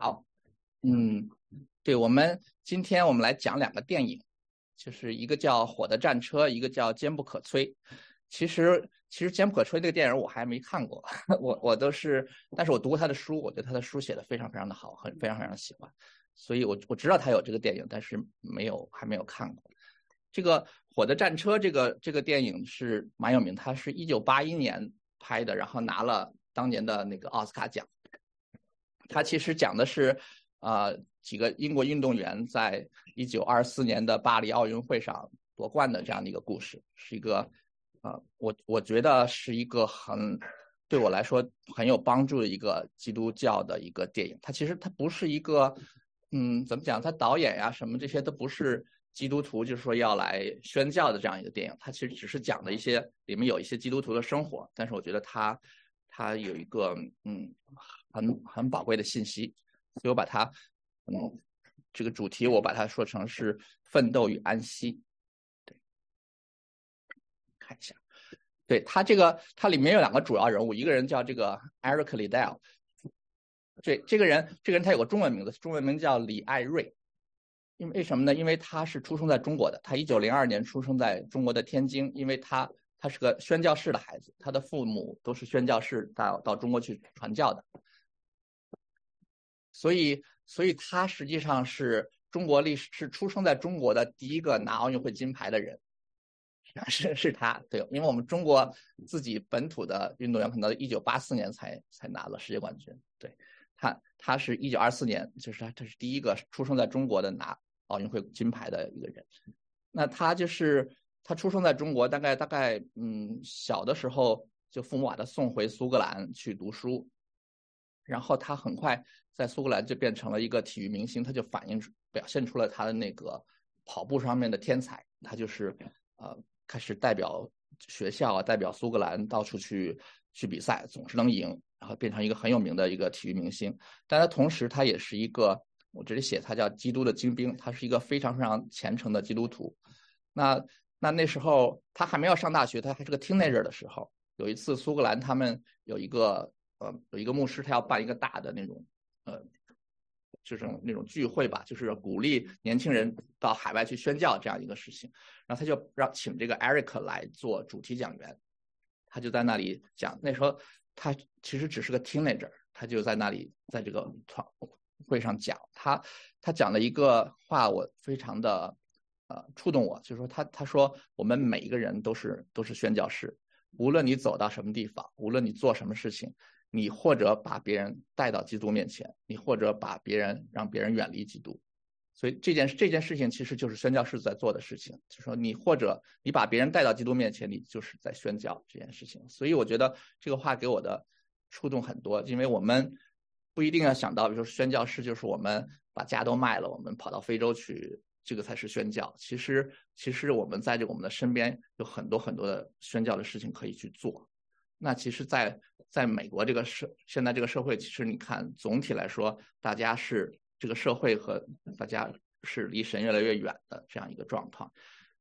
好，嗯，对，我们今天我们来讲两个电影，就是一个叫《火的战车》，一个叫《坚不可摧》。其实，其实《坚不可摧》这个电影我还没看过，我我都是，但是我读过他的书，我觉得他的书写的非常非常的好，很非常非常喜欢，所以我我知道他有这个电影，但是没有还没有看过。这个《火的战车》这个这个电影是蛮有名，它是一九八一年拍的，然后拿了当年的那个奥斯卡奖。它其实讲的是，呃，几个英国运动员在一九二四年的巴黎奥运会上夺冠的这样的一个故事，是一个，呃，我我觉得是一个很对我来说很有帮助的一个基督教的一个电影。它其实它不是一个，嗯，怎么讲？它导演呀什么这些都不是基督徒，就是说要来宣教的这样一个电影。它其实只是讲的一些里面有一些基督徒的生活，但是我觉得它它有一个，嗯。很很宝贵的信息，所以我把它，嗯，这个主题我把它说成是奋斗与安息。对，看一下，对他这个，它里面有两个主要人物，一个人叫这个 Eric Liddell，这这个人，这个人他有个中文名字，中文名叫李爱瑞。因为为什么呢？因为他是出生在中国的，他一九零二年出生在中国的天津，因为他他是个宣教士的孩子，他的父母都是宣教士，到到中国去传教的。所以，所以他实际上是中国历史是出生在中国的第一个拿奥运会金牌的人，是是他对，因为我们中国自己本土的运动员可能一九八四年才才拿了世界冠军，对他，他是一九二四年，就是他他是第一个出生在中国的拿奥运会金牌的一个人，那他就是他出生在中国，大概大概嗯小的时候就父母把他送回苏格兰去读书。然后他很快在苏格兰就变成了一个体育明星，他就反映出表现出了他的那个跑步上面的天才。他就是呃开始代表学校啊，代表苏格兰到处去去比赛，总是能赢，然后变成一个很有名的一个体育明星。但他同时他也是一个，我这里写他叫基督的精兵，他是一个非常非常虔诚的基督徒。那那那时候他还没有上大学，他还是个 teenager 的时候，有一次苏格兰他们有一个。呃，有一个牧师，他要办一个大的那种，呃，就是那种聚会吧，就是鼓励年轻人到海外去宣教这样一个事情。然后他就让请这个 Eric 来做主题讲员，他就在那里讲。那时候他其实只是个 teenager，他就在那里在这个团会上讲。他他讲了一个话，我非常的呃触动我，就是说他他说我们每一个人都是都是宣教士，无论你走到什么地方，无论你做什么事情。你或者把别人带到基督面前，你或者把别人让别人远离基督，所以这件这件事情其实就是宣教士在做的事情。就说你或者你把别人带到基督面前，你就是在宣教这件事情。所以我觉得这个话给我的触动很多，因为我们不一定要想到，比如说宣教士就是我们把家都卖了，我们跑到非洲去，这个才是宣教。其实其实我们在这我们的身边有很多很多的宣教的事情可以去做。那其实，在在美国这个社现在这个社会，其实你看总体来说，大家是这个社会和大家是离神越来越远的这样一个状况。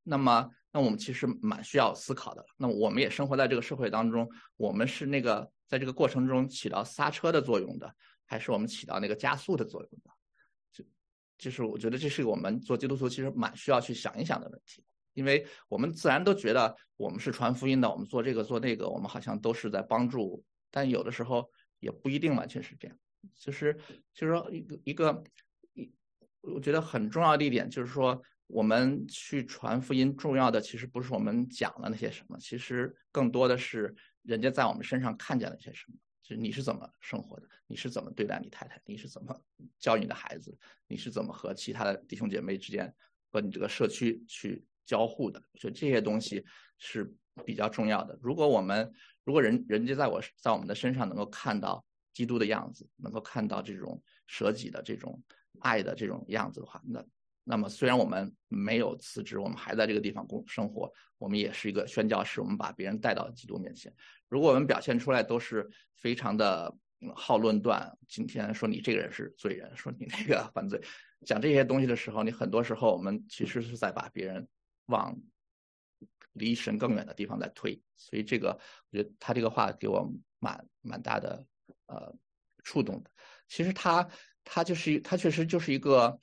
那么，那我们其实蛮需要思考的。那我们也生活在这个社会当中，我们是那个在这个过程中起到刹车的作用的，还是我们起到那个加速的作用的？就是我觉得这是我们做基督徒其实蛮需要去想一想的问题。因为我们自然都觉得我们是传福音的，我们做这个做那个，我们好像都是在帮助，但有的时候也不一定完全是这样。就是就是说一个一个一，我觉得很重要的一点就是说，我们去传福音，重要的其实不是我们讲了那些什么，其实更多的是人家在我们身上看见了些什么，就你是怎么生活的，你是怎么对待你太太，你是怎么教你的孩子，你是怎么和其他的弟兄姐妹之间和你这个社区去。交互的，就这些东西是比较重要的。如果我们如果人人家在我在我们的身上能够看到基督的样子，能够看到这种舍己的这种爱的这种样子的话，那那么虽然我们没有辞职，我们还在这个地方工生活，我们也是一个宣教士，我们把别人带到基督面前。如果我们表现出来都是非常的好论断，今天说你这个人是罪人，说你那个犯罪，讲这些东西的时候，你很多时候我们其实是在把别人。往离神更远的地方在推，所以这个我觉得他这个话给我蛮蛮大的呃触动的。其实他他就是他确实就是一个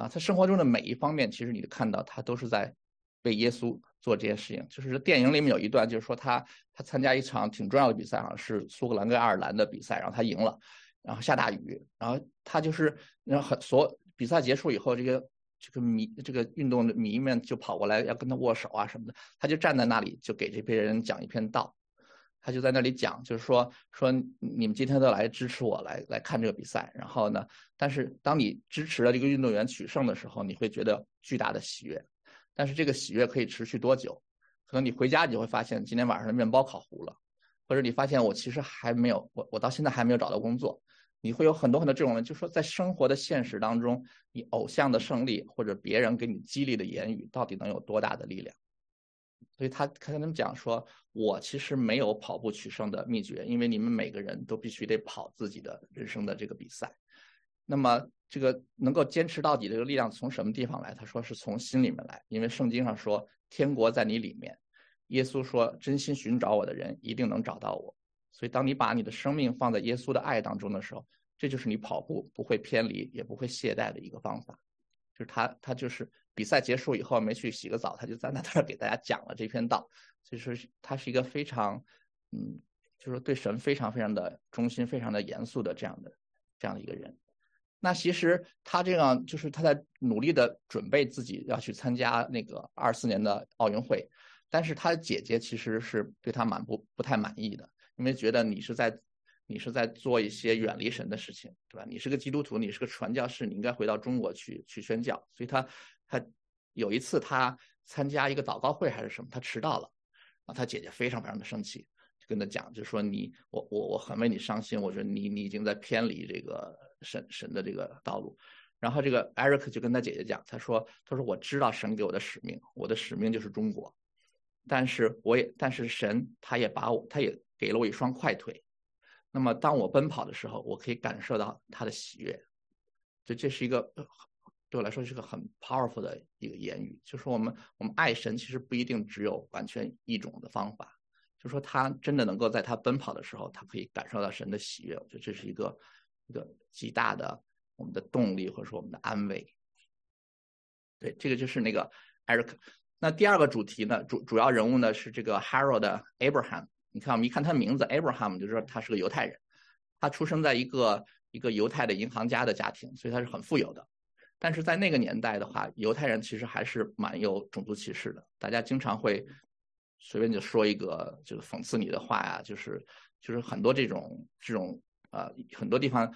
啊，他生活中的每一方面，其实你看到他都是在为耶稣做这件事情。就是电影里面有一段，就是说他他参加一场挺重要的比赛，啊是苏格兰跟爱尔兰的比赛，然后他赢了，然后下大雨，然后他就是然后很所比赛结束以后，这个这个迷这个运动的迷们就跑过来要跟他握手啊什么的，他就站在那里就给这批人讲一篇道。他就在那里讲，就是说说你们今天都来支持我，来来看这个比赛。然后呢，但是当你支持了这个运动员取胜的时候，你会觉得巨大的喜悦。但是这个喜悦可以持续多久？可能你回家你就会发现今天晚上的面包烤糊了，或者你发现我其实还没有，我我到现在还没有找到工作。你会有很多很多这种人，就说在生活的现实当中，你偶像的胜利或者别人给你激励的言语，到底能有多大的力量？所以他他跟他们讲说，我其实没有跑步取胜的秘诀，因为你们每个人都必须得跑自己的人生的这个比赛。那么这个能够坚持到底这个力量从什么地方来？他说是从心里面来，因为圣经上说天国在你里面。耶稣说，真心寻找我的人一定能找到我。所以当你把你的生命放在耶稣的爱当中的时候，这就是你跑步不会偏离也不会懈怠的一个方法。就是他他就是。比赛结束以后没去洗个澡，他就在那儿给大家讲了这篇道。所以说他是一个非常，嗯，就是对神非常非常的忠心、非常的严肃的这样的这样的一个人。那其实他这样就是他在努力的准备自己要去参加那个二四年的奥运会，但是他的姐姐其实是对他蛮不不太满意的，因为觉得你是在。你是在做一些远离神的事情，对吧？你是个基督徒，你是个传教士，你应该回到中国去去宣教。所以他他有一次他参加一个祷告会还是什么，他迟到了，然后，他姐姐非常非常的生气，就跟他讲，就说你我我我很为你伤心，我说你你已经在偏离这个神神的这个道路。然后这个艾瑞克就跟他姐姐讲，他说他说我知道神给我的使命，我的使命就是中国，但是我也但是神他也把我他也给了我一双快腿。那么，当我奔跑的时候，我可以感受到他的喜悦，就这是一个对我来说是个很 powerful 的一个言语。就是我们我们爱神，其实不一定只有完全一种的方法。就说他真的能够在他奔跑的时候，他可以感受到神的喜悦。我觉得这是一个一个极大的我们的动力，或者说我们的安慰。对，这个就是那个 Eric。那第二个主题呢，主主要人物呢是这个 Harold Abraham。你看，我们一看他名字 Abraham，就知道他是个犹太人。他出生在一个一个犹太的银行家的家庭，所以他是很富有的。但是在那个年代的话，犹太人其实还是蛮有种族歧视的。大家经常会随便就说一个就是讽刺你的话呀，就是就是很多这种这种呃很多地方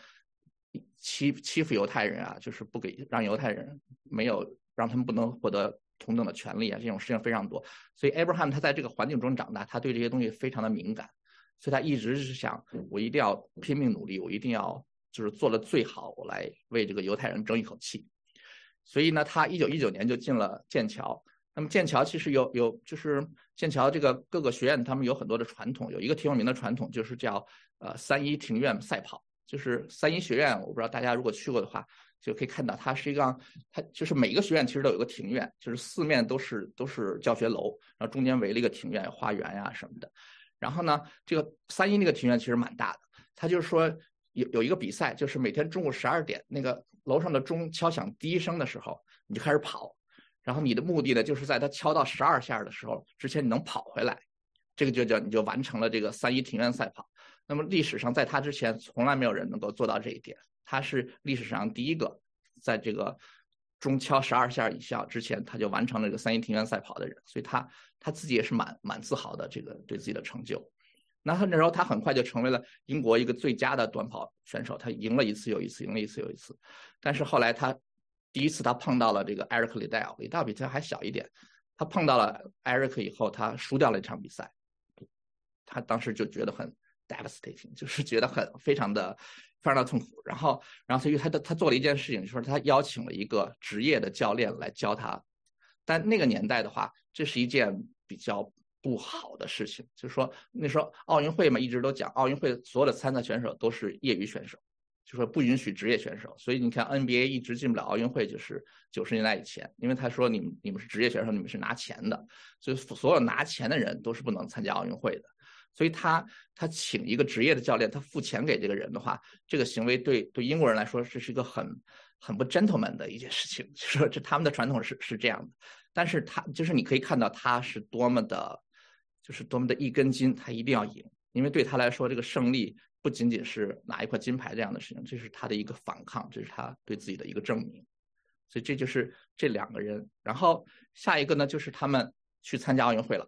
欺欺负犹太人啊，就是不给让犹太人没有让他们不能获得。同等的权利啊，这种事情非常多，所以 Abraham 他在这个环境中长大，他对这些东西非常的敏感，所以他一直是想，我一定要拼命努力，我一定要就是做的最好，我来为这个犹太人争一口气。所以呢，他一九一九年就进了剑桥。那么剑桥其实有有就是剑桥这个各个学院，他们有很多的传统，有一个挺有名的传统就是叫呃三一庭院赛跑，就是三一学院，我不知道大家如果去过的话。就可以看到，它是一个，它就是每一个学院其实都有个庭院，就是四面都是都是教学楼，然后中间围了一个庭院，花园呀什么的。然后呢，这个三一那个庭院其实蛮大的。他就是说有有一个比赛，就是每天中午十二点，那个楼上的钟敲响第一声的时候，你就开始跑。然后你的目的呢，就是在它敲到十二下的时候之前，你能跑回来，这个就叫你就完成了这个三一庭院赛跑。那么历史上在他之前，从来没有人能够做到这一点。他是历史上第一个在这个钟敲十二下以下之前，他就完成了这个三一庭院赛跑的人，所以他他自己也是蛮蛮自豪的这个对自己的成就。那他那时候他很快就成为了英国一个最佳的短跑选手，他赢了一次又一次，赢了一次又一次。但是后来他第一次他碰到了这个 Eric Liddell，李道比他还小一点，他碰到了 Eric 以后，他输掉了一场比赛，他当时就觉得很 devastating，就是觉得很非常的。非常的痛苦，然后，然后他又他的他做了一件事情，就是他邀请了一个职业的教练来教他。但那个年代的话，这是一件比较不好的事情。就是说那时候奥运会嘛，一直都讲奥运会所有的参赛选手都是业余选手，就说不允许职业选手。所以你看 NBA 一直进不了奥运会，就是九十年代以前，因为他说你们你们是职业选手，你们是拿钱的，所以所有拿钱的人都是不能参加奥运会的。所以他他请一个职业的教练，他付钱给这个人的话，这个行为对对英国人来说，这是一个很很不 gentleman 的一件事情，就说这他们的传统是是这样的。但是他就是你可以看到他是多么的，就是多么的一根筋，他一定要赢，因为对他来说，这个胜利不仅仅是拿一块金牌这样的事情，这是他的一个反抗，这是他对自己的一个证明。所以这就是这两个人。然后下一个呢，就是他们去参加奥运会了。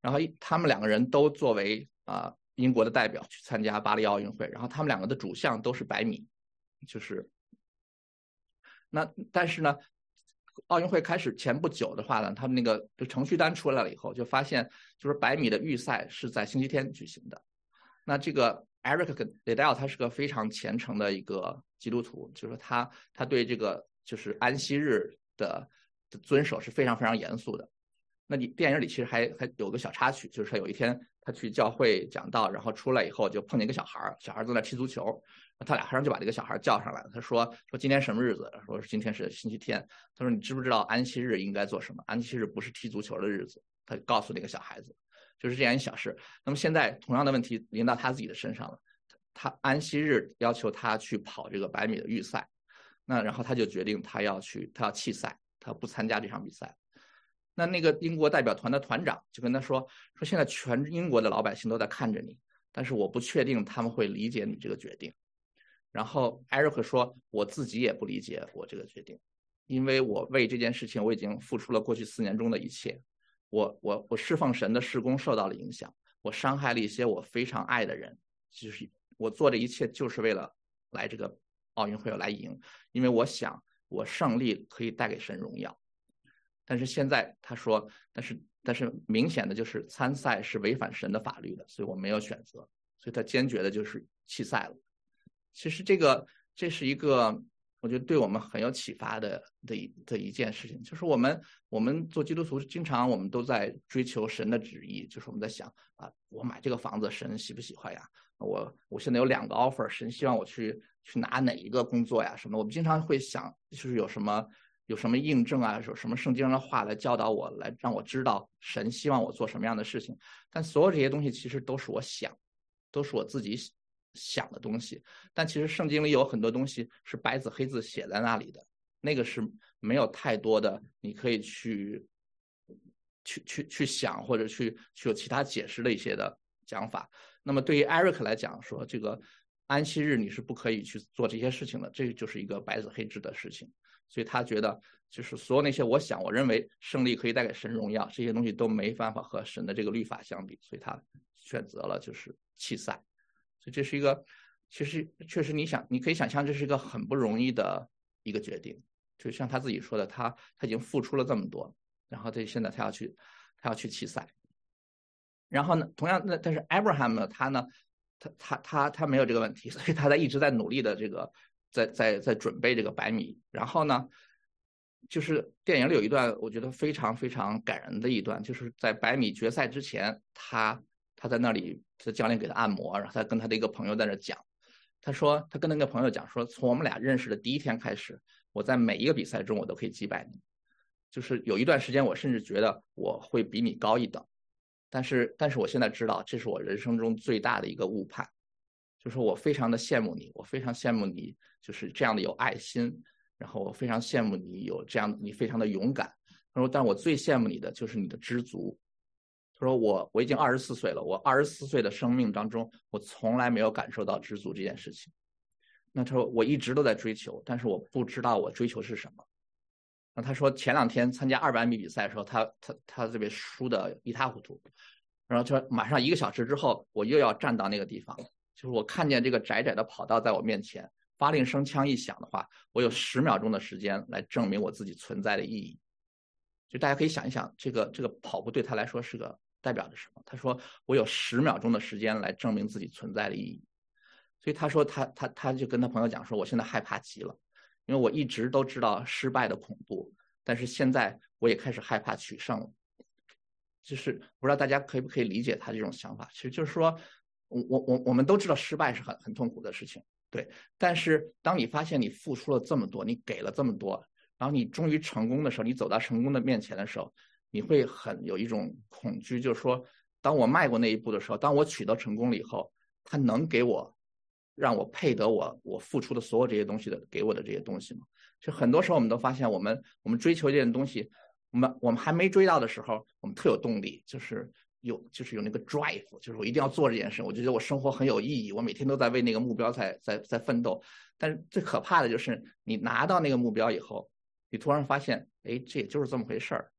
然后他们两个人都作为啊英国的代表去参加巴黎奥运会，然后他们两个的主项都是百米，就是那但是呢，奥运会开始前不久的话呢，他们那个就程序单出来了以后，就发现就是百米的预赛是在星期天举行的。那这个 Eric Liddell 他是个非常虔诚的一个基督徒，就是他他对这个就是安息日的的遵守是非常非常严肃的。那你电影里其实还还有个小插曲，就是他有一天他去教会讲道，然后出来以后就碰见一个小孩儿，小孩儿正在踢足球，他俩马上就把这个小孩叫上来。他说说今天什么日子？说今天是星期天。他说你知不知道安息日应该做什么？安息日不是踢足球的日子。他告诉那个小孩子，就是这样一小事。那么现在同样的问题临到他自己的身上了，他安息日要求他去跑这个百米的预赛，那然后他就决定他要去，他要弃赛，他不参加这场比赛。那那个英国代表团的团长就跟他说：“说现在全英国的老百姓都在看着你，但是我不确定他们会理解你这个决定。”然后艾瑞克说：“我自己也不理解我这个决定，因为我为这件事情我已经付出了过去四年中的一切，我我我侍奉神的事工受到了影响，我伤害了一些我非常爱的人，就是我做这一切就是为了来这个奥运会来赢，因为我想我胜利可以带给神荣耀。”但是现在他说，但是但是明显的就是参赛是违反神的法律的，所以我没有选择，所以他坚决的就是弃赛了。其实这个这是一个我觉得对我们很有启发的的一的一件事情，就是我们我们做基督徒，经常我们都在追求神的旨意，就是我们在想啊，我买这个房子，神喜不喜欢呀？我我现在有两个 offer，神希望我去去拿哪一个工作呀？什么？我们经常会想，就是有什么。有什么印证啊？有什么圣经上的话来教导我，来让我知道神希望我做什么样的事情？但所有这些东西其实都是我想，都是我自己想的东西。但其实圣经里有很多东西是白纸黑字写在那里的，那个是没有太多的你可以去去去去想或者去去有其他解释的一些的讲法。那么对于艾瑞克来讲，说这个安息日你是不可以去做这些事情的，这就是一个白纸黑字的事情。所以他觉得，就是所有那些我想我认为胜利可以带给神荣耀这些东西都没办法和神的这个律法相比，所以他选择了就是弃赛。所以这是一个，其实确实你想，你可以想象这是一个很不容易的一个决定。就像他自己说的，他他已经付出了这么多，然后他现在他要去他要去弃赛。然后呢，同样那但是 Abraham 呢，他呢，他他他他没有这个问题，所以他在一直在努力的这个。在在在准备这个百米，然后呢，就是电影里有一段我觉得非常非常感人的一段，就是在百米决赛之前，他他在那里，他教练给他按摩，然后他跟他的一个朋友在那讲，他说他跟那个朋友讲说，从我们俩认识的第一天开始，我在每一个比赛中我都可以击败你，就是有一段时间我甚至觉得我会比你高一等，但是但是我现在知道这是我人生中最大的一个误判。就是我非常的羡慕你，我非常羡慕你，就是这样的有爱心。然后我非常羡慕你有这样，你非常的勇敢。他说，但我最羡慕你的就是你的知足。他说，我我已经二十四岁了，我二十四岁的生命当中，我从来没有感受到知足这件事情。那他说，我一直都在追求，但是我不知道我追求是什么。那他说，前两天参加二百米比赛的时候，他他他这边输的一塌糊涂。然后他说，马上一个小时之后，我又要站到那个地方。就是我看见这个窄窄的跑道在我面前，发令声枪一响的话，我有十秒钟的时间来证明我自己存在的意义。就大家可以想一想，这个这个跑步对他来说是个代表着什么？他说我有十秒钟的时间来证明自己存在的意义。所以他说他他他就跟他朋友讲说，我现在害怕极了，因为我一直都知道失败的恐怖，但是现在我也开始害怕取胜了。就是不知道大家可以不可以理解他这种想法？其实就是说。我我我我们都知道失败是很很痛苦的事情，对。但是当你发现你付出了这么多，你给了这么多，然后你终于成功的时候，你走到成功的面前的时候，你会很有一种恐惧，就是说，当我迈过那一步的时候，当我取得成功了以后，他能给我让我配得我我付出的所有这些东西的给我的这些东西吗？就很多时候我们都发现，我们我们追求这件东西，我们我们还没追到的时候，我们特有动力，就是有就是有那个 drive，就是我一定要做这件事，我就觉得我生活很有意义，我每天都在为那个目标在在在奋斗。但是最可怕的就是你拿到那个目标以后，你突然发现，哎，这也就是这么回事儿。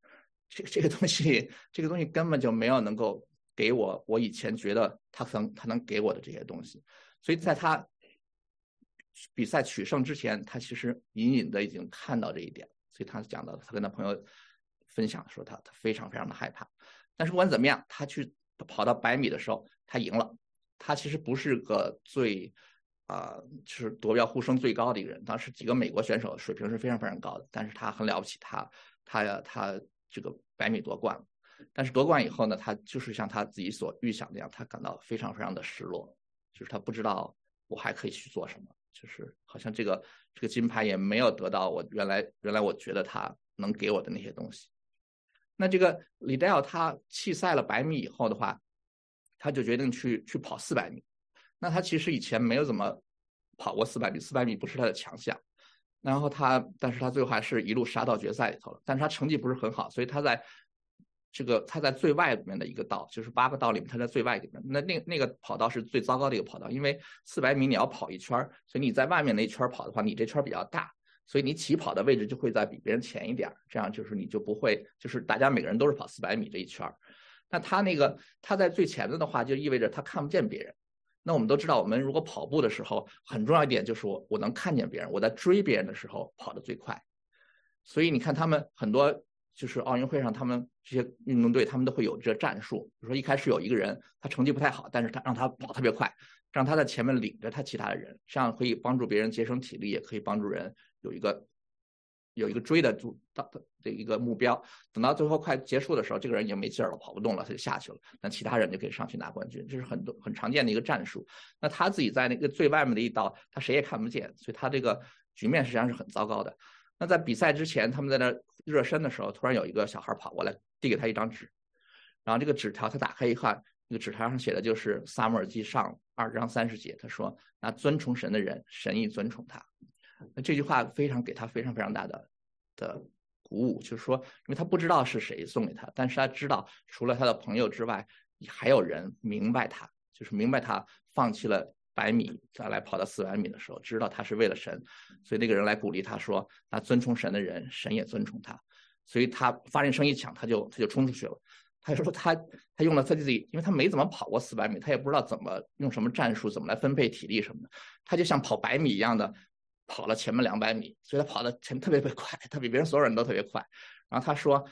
这这个东西，这个东西根本就没有能够给我我以前觉得他能他能给我的这些东西，所以在他比赛取胜之前，他其实隐隐的已经看到这一点，所以他讲到他跟他朋友分享说他他非常非常的害怕，但是不管怎么样，他去跑到百米的时候，他赢了，他其实不是个最啊就是夺标呼声最高的一个人，当时几个美国选手水平是非常非常高的，但是他很了不起，他他呀他。这个百米夺冠了，但是夺冠以后呢，他就是像他自己所预想那样，他感到非常非常的失落，就是他不知道我还可以去做什么，就是好像这个这个金牌也没有得到我原来原来我觉得他能给我的那些东西。那这个李代尔他弃赛了百米以后的话，他就决定去去跑四百米。那他其实以前没有怎么跑过四百米，四百米不是他的强项。然后他，但是他最后还是一路杀到决赛里头了。但是他成绩不是很好，所以他在这个他在最外面的一个道，就是八个道里面，他在最外里面。那那那个跑道是最糟糕的一个跑道，因为四百米你要跑一圈所以你在外面那一圈跑的话，你这圈比较大，所以你起跑的位置就会在比别人前一点这样就是你就不会，就是大家每个人都是跑四百米这一圈那他那个他在最前面的话，就意味着他看不见别人。那我们都知道，我们如果跑步的时候，很重要一点就是我我能看见别人，我在追别人的时候跑得最快。所以你看，他们很多就是奥运会上，他们这些运动队，他们都会有这战术。比如说一开始有一个人，他成绩不太好，但是他让他跑特别快，让他在前面领着他其他的人，这样可以帮助别人节省体力，也可以帮助人有一个。有一个追的住到的一个目标，等到最后快结束的时候，这个人已经没劲儿了，跑不动了，他就下去了。那其他人就可以上去拿冠军，这是很多很常见的一个战术。那他自己在那个最外面的一道，他谁也看不见，所以他这个局面实际上是很糟糕的。那在比赛之前，他们在那热身的时候，突然有一个小孩跑过来，递给他一张纸，然后这个纸条他打开一看，那个纸条上写的就是《撒母耳记上》二章三十节，他说：“那尊崇神的人，神亦尊崇他。”那这句话非常给他非常非常大的的鼓舞，就是说，因为他不知道是谁送给他，但是他知道除了他的朋友之外，还有人明白他，就是明白他放弃了百米再来跑到四百米的时候，知道他是为了神，所以那个人来鼓励他说：“那尊崇神的人，神也尊崇他。”所以他发令声一响，他就他就冲出去了。他说他他用了他自己，因为他没怎么跑过四百米，他也不知道怎么用什么战术，怎么来分配体力什么的，他就像跑百米一样的。跑了前面两百米，所以他跑的前特别特别快，他比别人所有人都特别快。然后他说，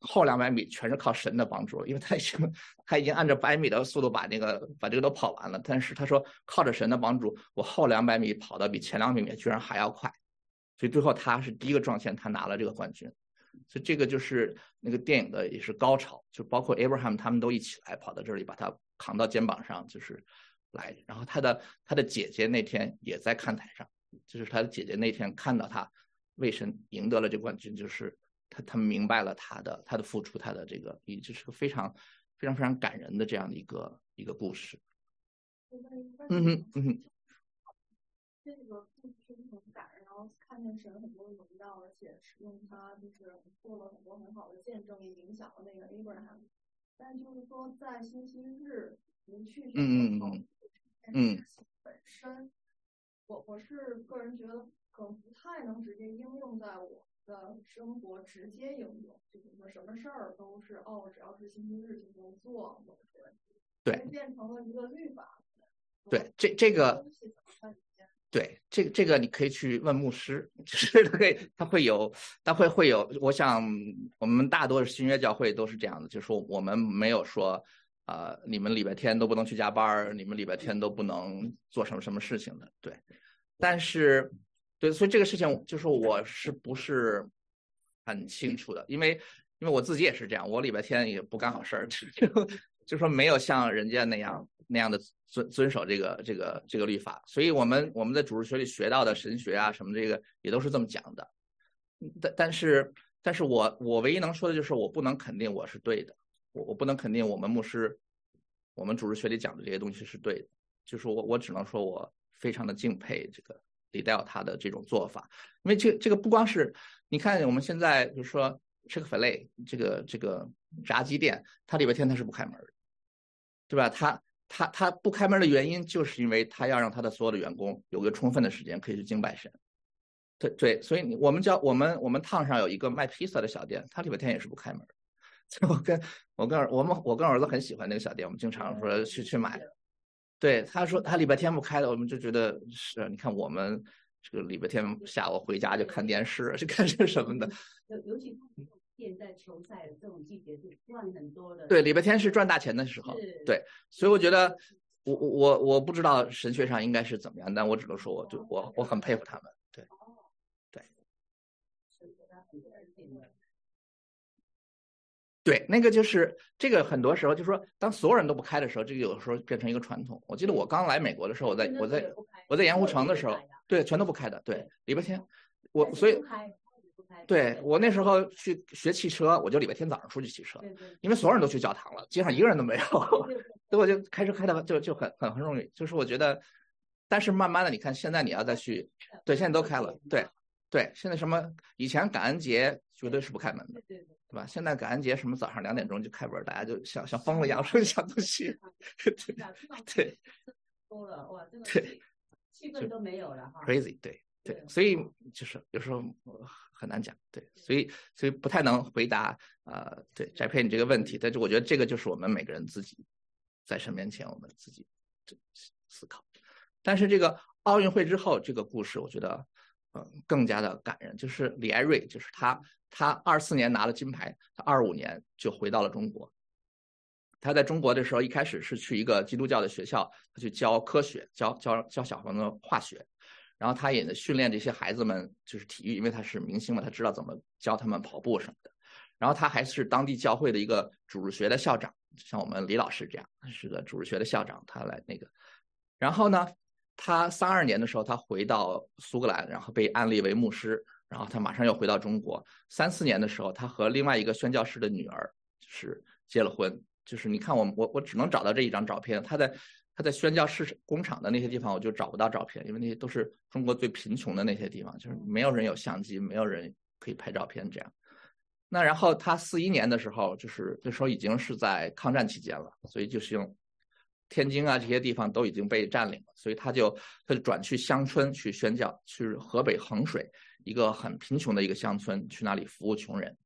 后两百米全是靠神的帮助，因为他已经他已经按照百米的速度把那个把这个都跑完了。但是他说靠着神的帮助，我后两百米跑的比前两百米居然还要快，所以最后他是第一个撞线，他拿了这个冠军。所以这个就是那个电影的也是高潮，就包括 Abraham 他们都一起来跑到这里，把他扛到肩膀上，就是来。然后他的他的姐姐那天也在看台上。就是他的姐姐那天看到他为神赢得了这冠军，就是他他明白了他的他的付出，他的这个也就是个非常非常非常感人的这样的一个一个故事。嗯哼嗯哼。这个故事是很感人，然后看见神很多荣耀，而且使用他就是做了很多很好的见证，也影响了那个 Abraham。但就是说，在星期日不去这个跑步这件事情本身。我我是个人觉得可能不太能直接应用在我的生活，直接应用，就比如说什么事儿都是哦，只要是星期日就能做，或者是对变成了一个律法。对，这这个对这个这个你可以去问牧师，就是他可以他会有他会会有，我想我们大多数新约教会都是这样的，就是说我们没有说。啊，你们礼拜天都不能去加班儿，你们礼拜天都不能做什么什么事情的，对。但是，对，所以这个事情就是我是不是很清楚的，因为因为我自己也是这样，我礼拜天也不干好事儿，就就说没有像人家那样那样的遵遵守这个这个这个律法。所以我们我们在主日学里学到的神学啊什么这个也都是这么讲的。但但是但是我我唯一能说的就是我不能肯定我是对的。我我不能肯定我们牧师我们主治学里讲的这些东西是对的，就是我我只能说我非常的敬佩这个李戴他的这种做法，因为这这个不光是你看我们现在就是说 Chick-fil-A 这个这个炸鸡店，它礼拜天它是不开门的，对吧？它他他不开门的原因，就是因为他要让他的所有的员工有个充分的时间可以去敬拜神。对对，所以我们叫我们我们烫上有一个卖披萨的小店，他礼拜天也是不开门。我跟我跟儿我们我跟儿子很喜欢那个小店，我们经常说去去买。对，他说他礼拜天不开的，我们就觉得是，你看我们这个礼拜天下午回家就看电视，是看这什么的。尤尤其现在球赛这种季节是赚很多的。对，礼拜天是赚大钱的时候。对，所以我觉得我我我我不知道神学上应该是怎么样，但我只能说我就我我很佩服他们。对。对，那个就是这个，很多时候就说，当所有人都不开的时候，这个有的时候变成一个传统。我记得我刚来美国的时候，我在我在我在盐湖城的时候，对，全都不开的。对，礼拜天，我所以对我那时候去学汽车，我就礼拜天早上出去骑车，因为所有人都去教堂了，街上一个人都没有，所以我就开车开的就就很很很容易。就是我觉得，但是慢慢的，你看现在你要再去，对，现在都开了，对对，现在什么以前感恩节绝对是不开门的。对吧？现在感恩节什么早上两点钟就开门，大家就像像疯了一样说想东西。对对，多了哇，真的对，气氛都没有了哈。Crazy，对对，所以就是有时候很难讲，对，所以所以不太能回答呃，对翟佩你这个问题。但是我觉得这个就是我们每个人自己在神面前我们自己思考。但是这个奥运会之后这个故事，我觉得嗯更加的感人，就是李艾瑞，就是他。他二四年拿了金牌，他二五年就回到了中国。他在中国的时候，一开始是去一个基督教的学校，他去教科学，教教教小朋友化学。然后他也训练这些孩子们就是体育，因为他是明星嘛，他知道怎么教他们跑步什么的。然后他还是当地教会的一个主日学的校长，像我们李老师这样是个主日学的校长，他来那个。然后呢，他三二年的时候，他回到苏格兰，然后被安立为牧师。然后他马上又回到中国。三四年的时候，他和另外一个宣教师的女儿就是结了婚。就是你看我我我只能找到这一张照片。他在他在宣教士工厂的那些地方，我就找不到照片，因为那些都是中国最贫穷的那些地方，就是没有人有相机，没有人可以拍照片这样。那然后他四一年的时候，就是那时候已经是在抗战期间了，所以就是用天津啊这些地方都已经被占领了，所以他就他就转去乡村去宣教，去河北衡水。一个很贫穷的一个乡村，去那里服务穷人。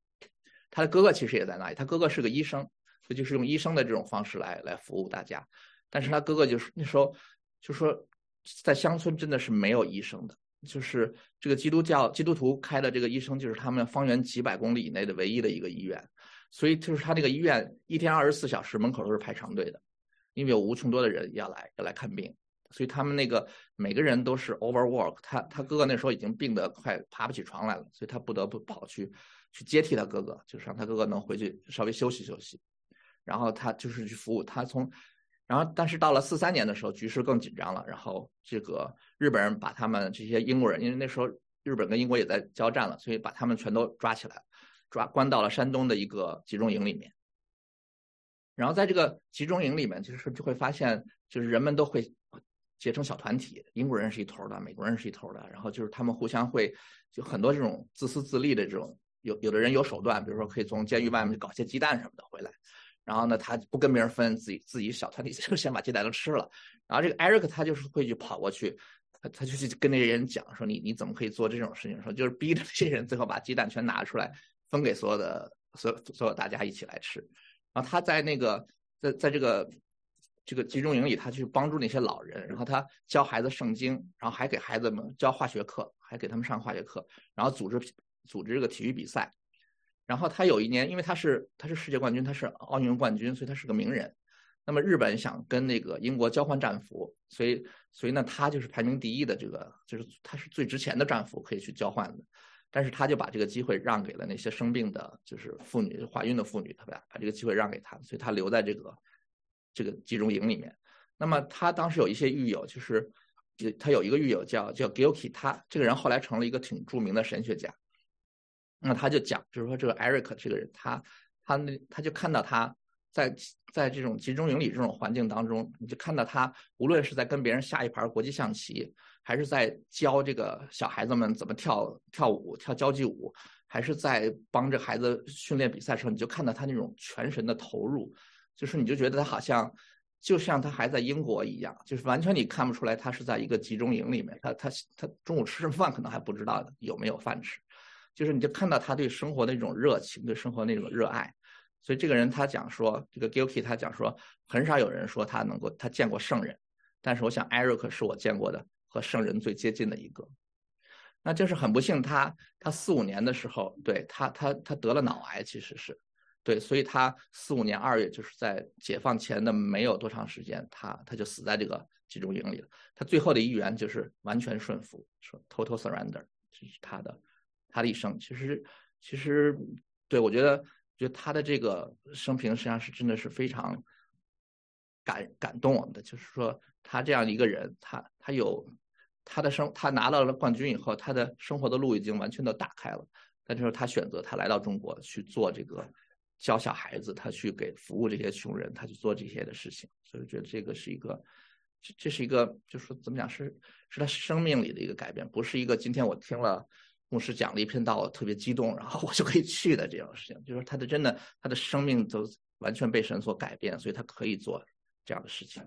他的哥哥其实也在那里，他哥哥是个医生，所以就是用医生的这种方式来来服务大家。但是他哥哥就是那时候就说，在乡村真的是没有医生的，就是这个基督教基督徒开的这个医生，就是他们方圆几百公里以内的唯一的一个医院。所以就是他这个医院一天二十四小时门口都是排长队的，因为有无穷多的人要来要来看病。所以他们那个每个人都是 overwork，他他哥哥那时候已经病得快爬不起床来了，所以他不得不跑去去接替他哥哥，就是让他哥哥能回去稍微休息休息。然后他就是去服务他从，然后但是到了四三年的时候，局势更紧张了，然后这个日本人把他们这些英国人，因为那时候日本跟英国也在交战了，所以把他们全都抓起来，抓关到了山东的一个集中营里面。然后在这个集中营里面，就是就会发现，就是人们都会。结成小团体，英国人是一头的，美国人是一头的，然后就是他们互相会就很多这种自私自利的这种，有有的人有手段，比如说可以从监狱外面搞些鸡蛋什么的回来，然后呢他不跟别人分，自己自己小团体 就先把鸡蛋都吃了，然后这个艾瑞克他就是会去跑过去，他他就去跟那些人讲说你你怎么可以做这种事情，说就是逼着这些人最后把鸡蛋全拿出来分给所有的所有所有大家一起来吃，然后他在那个在在这个。这个集中营里，他去帮助那些老人，然后他教孩子圣经，然后还给孩子们教化学课，还给他们上化学课，然后组织组织这个体育比赛。然后他有一年，因为他是他是世界冠军，他是奥运冠军，所以他是个名人。那么日本想跟那个英国交换战俘，所以所以呢，他就是排名第一的这个，就是他是最值钱的战俘，可以去交换的。但是他就把这个机会让给了那些生病的，就是妇女怀孕的妇女，他把把这个机会让给他，所以他留在这个。这个集中营里面，那么他当时有一些狱友，就是他有一个狱友叫叫 Gilkey，他这个人后来成了一个挺著名的神学家。那他就讲，就是说这个 Eric 这个人，他他那他就看到他在在这种集中营里这种环境当中，你就看到他无论是在跟别人下一盘国际象棋，还是在教这个小孩子们怎么跳跳舞、跳交际舞，还是在帮着孩子训练比赛的时候，你就看到他那种全神的投入，就是你就觉得他好像就像他还在英国一样，就是完全你看不出来他是在一个集中营里面，他他他中午吃什么饭可能还不知道有没有饭吃，就是你就看到他对生活的那种热情，对生活那种热爱。所以这个人他讲说，这个 Gilkey 他讲说，很少有人说他能够他见过圣人，但是我想 Eric 是我见过的和圣人最接近的一个。那就是很不幸，他他四五年的时候，对他他他得了脑癌，其实是，对，所以他四五年二月就是在解放前的没有多长时间，他他就死在这个集中营里了。他最后的一员就是完全顺服，说 total surrender，这是他的他的一生。其实其实对我觉得。觉得他的这个生平实际上是真的是非常感感动我们的，就是说他这样一个人，他他有他的生，他拿到了冠军以后，他的生活的路已经完全都打开了。但是他选择他来到中国去做这个教小孩子，他去给服务这些穷人，他去做这些的事情。所以我觉得这个是一个，这这是一个，就是说怎么讲是是他生命里的一个改变，不是一个今天我听了。牧师讲了一篇道，我特别激动，然后我就可以去的这样的事情，就是他的真的，他的生命都完全被神所改变，所以他可以做这样的事情。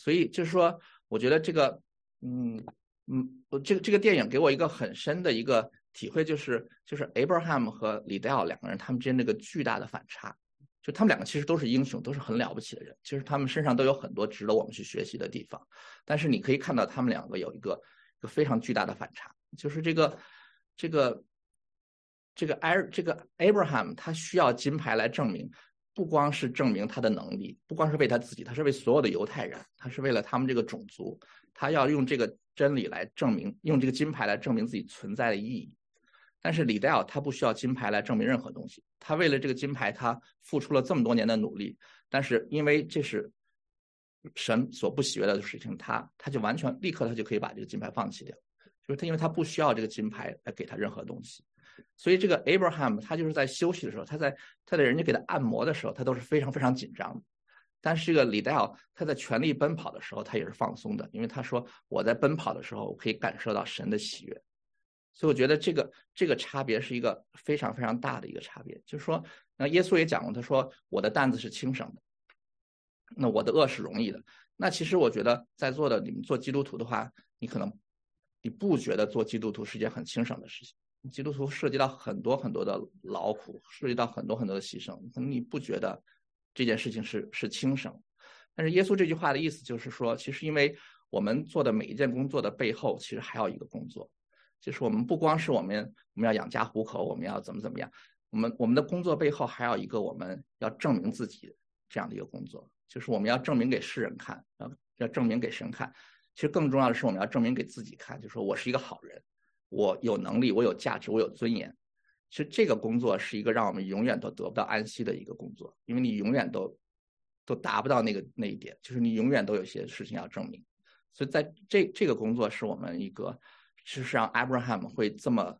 所以就是说，我觉得这个，嗯嗯，这个这个电影给我一个很深的一个体会，就是就是 Abraham 和李戴尔两个人他们之间那个巨大的反差，就他们两个其实都是英雄，都是很了不起的人，其实他们身上都有很多值得我们去学习的地方，但是你可以看到他们两个有一个。一个非常巨大的反差，就是这个，这个，这个艾这个 Abraham 他需要金牌来证明，不光是证明他的能力，不光是为他自己，他是为所有的犹太人，他是为了他们这个种族，他要用这个真理来证明，用这个金牌来证明自己存在的意义。但是李戴尔他不需要金牌来证明任何东西，他为了这个金牌，他付出了这么多年的努力，但是因为这是。神所不喜悦的事情，他他就完全立刻他就可以把这个金牌放弃掉，就是他因为他不需要这个金牌来给他任何东西，所以这个 Abraham 他就是在休息的时候，他在他在人家给他按摩的时候，他都是非常非常紧张的。但是这个李戴尔他在全力奔跑的时候，他也是放松的，因为他说我在奔跑的时候，我可以感受到神的喜悦。所以我觉得这个这个差别是一个非常非常大的一个差别，就是说，那耶稣也讲过，他说我的担子是轻省的。那我的恶是容易的。那其实我觉得在座的你们做基督徒的话，你可能你不觉得做基督徒是件很轻省的事情。基督徒涉及到很多很多的劳苦，涉及到很多很多的牺牲，可能你不觉得这件事情是是轻省。但是耶稣这句话的意思就是说，其实因为我们做的每一件工作的背后，其实还有一个工作，就是我们不光是我们我们要养家糊口，我们要怎么怎么样，我们我们的工作背后还有一个我们要证明自己这样的一个工作。就是我们要证明给世人看，要要证明给神看。其实更重要的是，我们要证明给自己看，就说我是一个好人，我有能力，我有价值，我有尊严。其实这个工作是一个让我们永远都得不到安息的一个工作，因为你永远都都达不到那个那一点，就是你永远都有些事情要证明。所以在这这个工作是我们一个，事实上 Abraham 会这么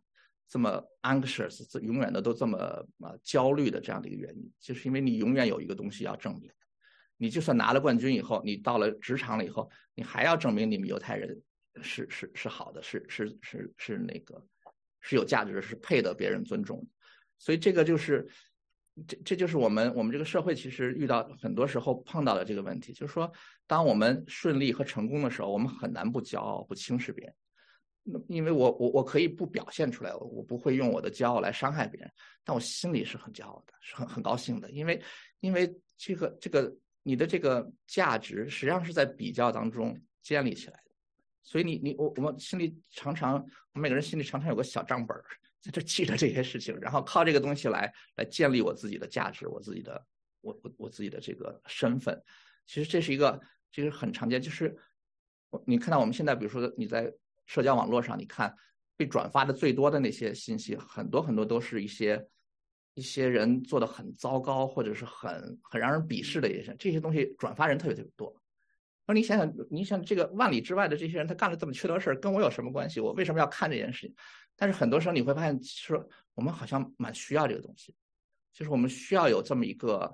这么 anxious，永远的都这么啊焦虑的这样的一个原因，就是因为你永远有一个东西要证明。你就算拿了冠军以后，你到了职场了以后，你还要证明你们犹太人是是是好的，是是是是那个是有价值的，是配得别人尊重。所以这个就是这这就是我们我们这个社会其实遇到很多时候碰到的这个问题，就是说，当我们顺利和成功的时候，我们很难不骄傲不轻视别人。那因为我我我可以不表现出来，我不会用我的骄傲来伤害别人，但我心里是很骄傲的，是很很高兴的，因为因为这个这个。你的这个价值实际上是在比较当中建立起来的，所以你你我我们心里常常，每个人心里常常有个小账本，在这记着这些事情，然后靠这个东西来来建立我自己的价值，我自己的我我我自己的这个身份。其实这是一个其实很常见，就是你看到我们现在，比如说你在社交网络上，你看被转发的最多的那些信息，很多很多都是一些。一些人做的很糟糕，或者是很很让人鄙视的一些这些东西转发人特别特别多。那你想想，你想这个万里之外的这些人，他干了这么缺德事儿，跟我有什么关系？我为什么要看这件事情？但是很多时候你会发现，说我们好像蛮需要这个东西。就是我们需要有这么一个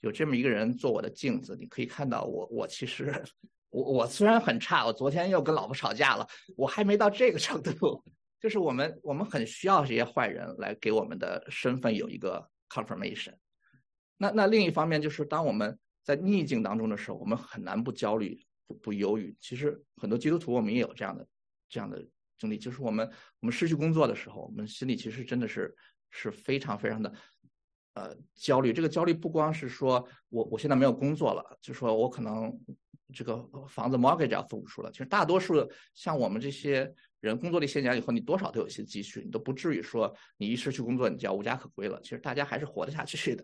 有这么一个人做我的镜子，你可以看到我我其实我我虽然很差，我昨天又跟老婆吵架了，我还没到这个程度。就是我们我们很需要这些坏人来给我们的身份有一个 confirmation。那那另一方面就是当我们在逆境当中的时候，我们很难不焦虑不不忧郁。其实很多基督徒我们也有这样的这样的经历，就是我们我们失去工作的时候，我们心里其实真的是是非常非常的呃焦虑。这个焦虑不光是说我我现在没有工作了，就说我可能这个房子 mortgage 要付不出了。其实大多数像我们这些。人工作了一些年以后，你多少都有些积蓄，你都不至于说你一失去工作你就要无家可归了。其实大家还是活得下去的，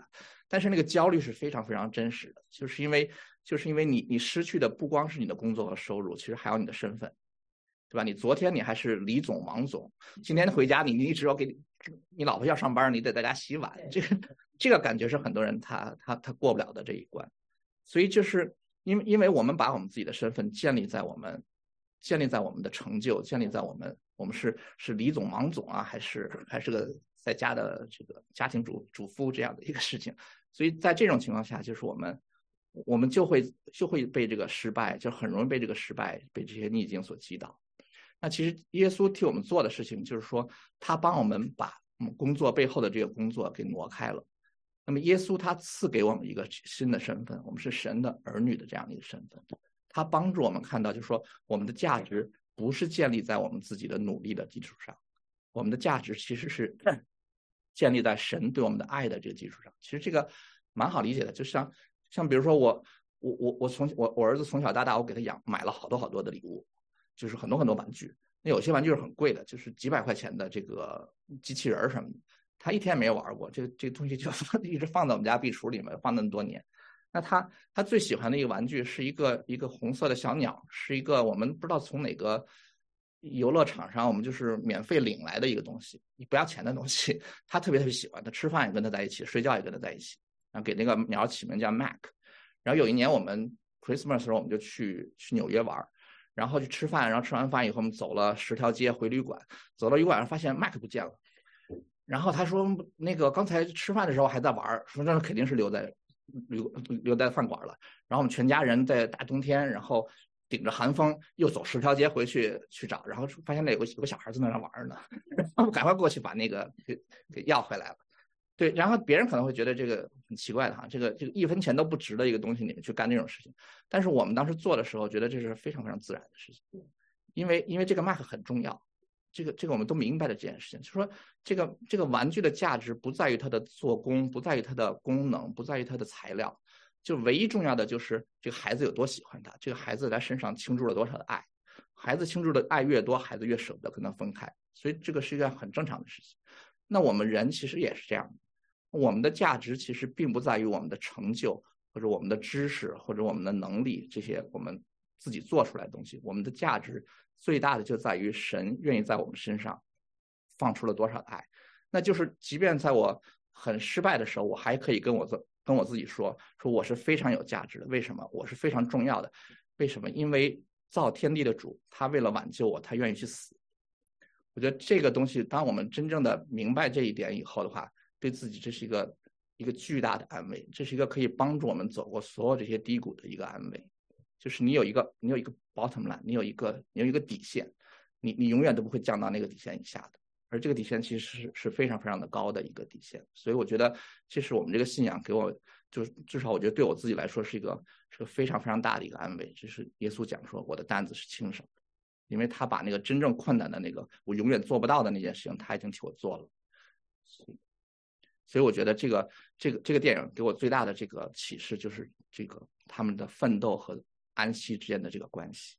但是那个焦虑是非常非常真实的，就是因为就是因为你你失去的不光是你的工作和收入，其实还有你的身份，对吧？你昨天你还是李总、王总，今天回家你你只要给你老婆要上班，你得在家洗碗，这个这个感觉是很多人他他他过不了的这一关。所以就是因为因为我们把我们自己的身份建立在我们。建立在我们的成就，建立在我们我们是是李总、王总啊，还是还是个在家的这个家庭主主妇这样的一个事情，所以在这种情况下，就是我们我们就会就会被这个失败，就很容易被这个失败、被这些逆境所击倒。那其实耶稣替我们做的事情，就是说他帮我们把工作背后的这个工作给挪开了。那么耶稣他赐给我们一个新的身份，我们是神的儿女的这样的一个身份。他帮助我们看到，就是说，我们的价值不是建立在我们自己的努力的基础上，我们的价值其实是建立在神对我们的爱的这个基础上。其实这个蛮好理解的，就像像比如说我我我我从我我儿子从小到大，我给他养买了好多好多的礼物，就是很多很多玩具。那有些玩具是很贵的，就是几百块钱的这个机器人什么的，他一天没有玩过，这这个东西就 一直放在我们家壁橱里面，放那么多年。那他他最喜欢的一个玩具是一个一个红色的小鸟，是一个我们不知道从哪个游乐场上我们就是免费领来的一个东西，你不要钱的东西。他特别特别喜欢，他吃饭也跟他在一起，睡觉也跟他在一起。然后给那个鸟起名叫 Mac。然后有一年我们 Christmas 的时候，我们就去去纽约玩，然后去吃饭，然后吃完饭以后我们走了十条街回旅馆，走到旅馆上发现 Mac 不见了。然后他说那个刚才吃饭的时候还在玩，说那肯定是留在。留留在饭馆了，然后我们全家人在大冬天，然后顶着寒风又走十条街回去去找，然后发现那有个有个小孩在那玩呢，然后赶快过去把那个给给要回来了。对，然后别人可能会觉得这个很奇怪的哈，这个这个一分钱都不值的一个东西，你们去干这种事情。但是我们当时做的时候，觉得这是非常非常自然的事情，因为因为这个 Mac 很重要。这个这个我们都明白的这件事情，就是说，这个这个玩具的价值不在于它的做工，不在于它的功能，不在于它的材料，就唯一重要的就是这个孩子有多喜欢他，这个孩子在身上倾注了多少的爱，孩子倾注的爱越多，孩子越舍不得跟他分开，所以这个是一件很正常的事情。那我们人其实也是这样，我们的价值其实并不在于我们的成就或者我们的知识或者我们的能力这些我们自己做出来的东西，我们的价值。最大的就在于神愿意在我们身上放出了多少爱，那就是即便在我很失败的时候，我还可以跟我做跟我自己说，说我是非常有价值的。为什么？我是非常重要的。为什么？因为造天地的主，他为了挽救我，他愿意去死。我觉得这个东西，当我们真正的明白这一点以后的话，对自己这是一个一个巨大的安慰，这是一个可以帮助我们走过所有这些低谷的一个安慰。就是你有一个，你有一个 bottom line，你有一个，你有一个底线，你你永远都不会降到那个底线以下的。而这个底线其实是是非常非常的高的一个底线。所以我觉得，其实我们这个信仰给我，就是至少我觉得对我自己来说是一个是个非常非常大的一个安慰。就是耶稣讲说，我的担子是轻省，因为他把那个真正困难的那个我永远做不到的那件事情，他已经替我做了。所以我觉得这个这个这个电影给我最大的这个启示就是这个他们的奋斗和。安息之间的这个关系。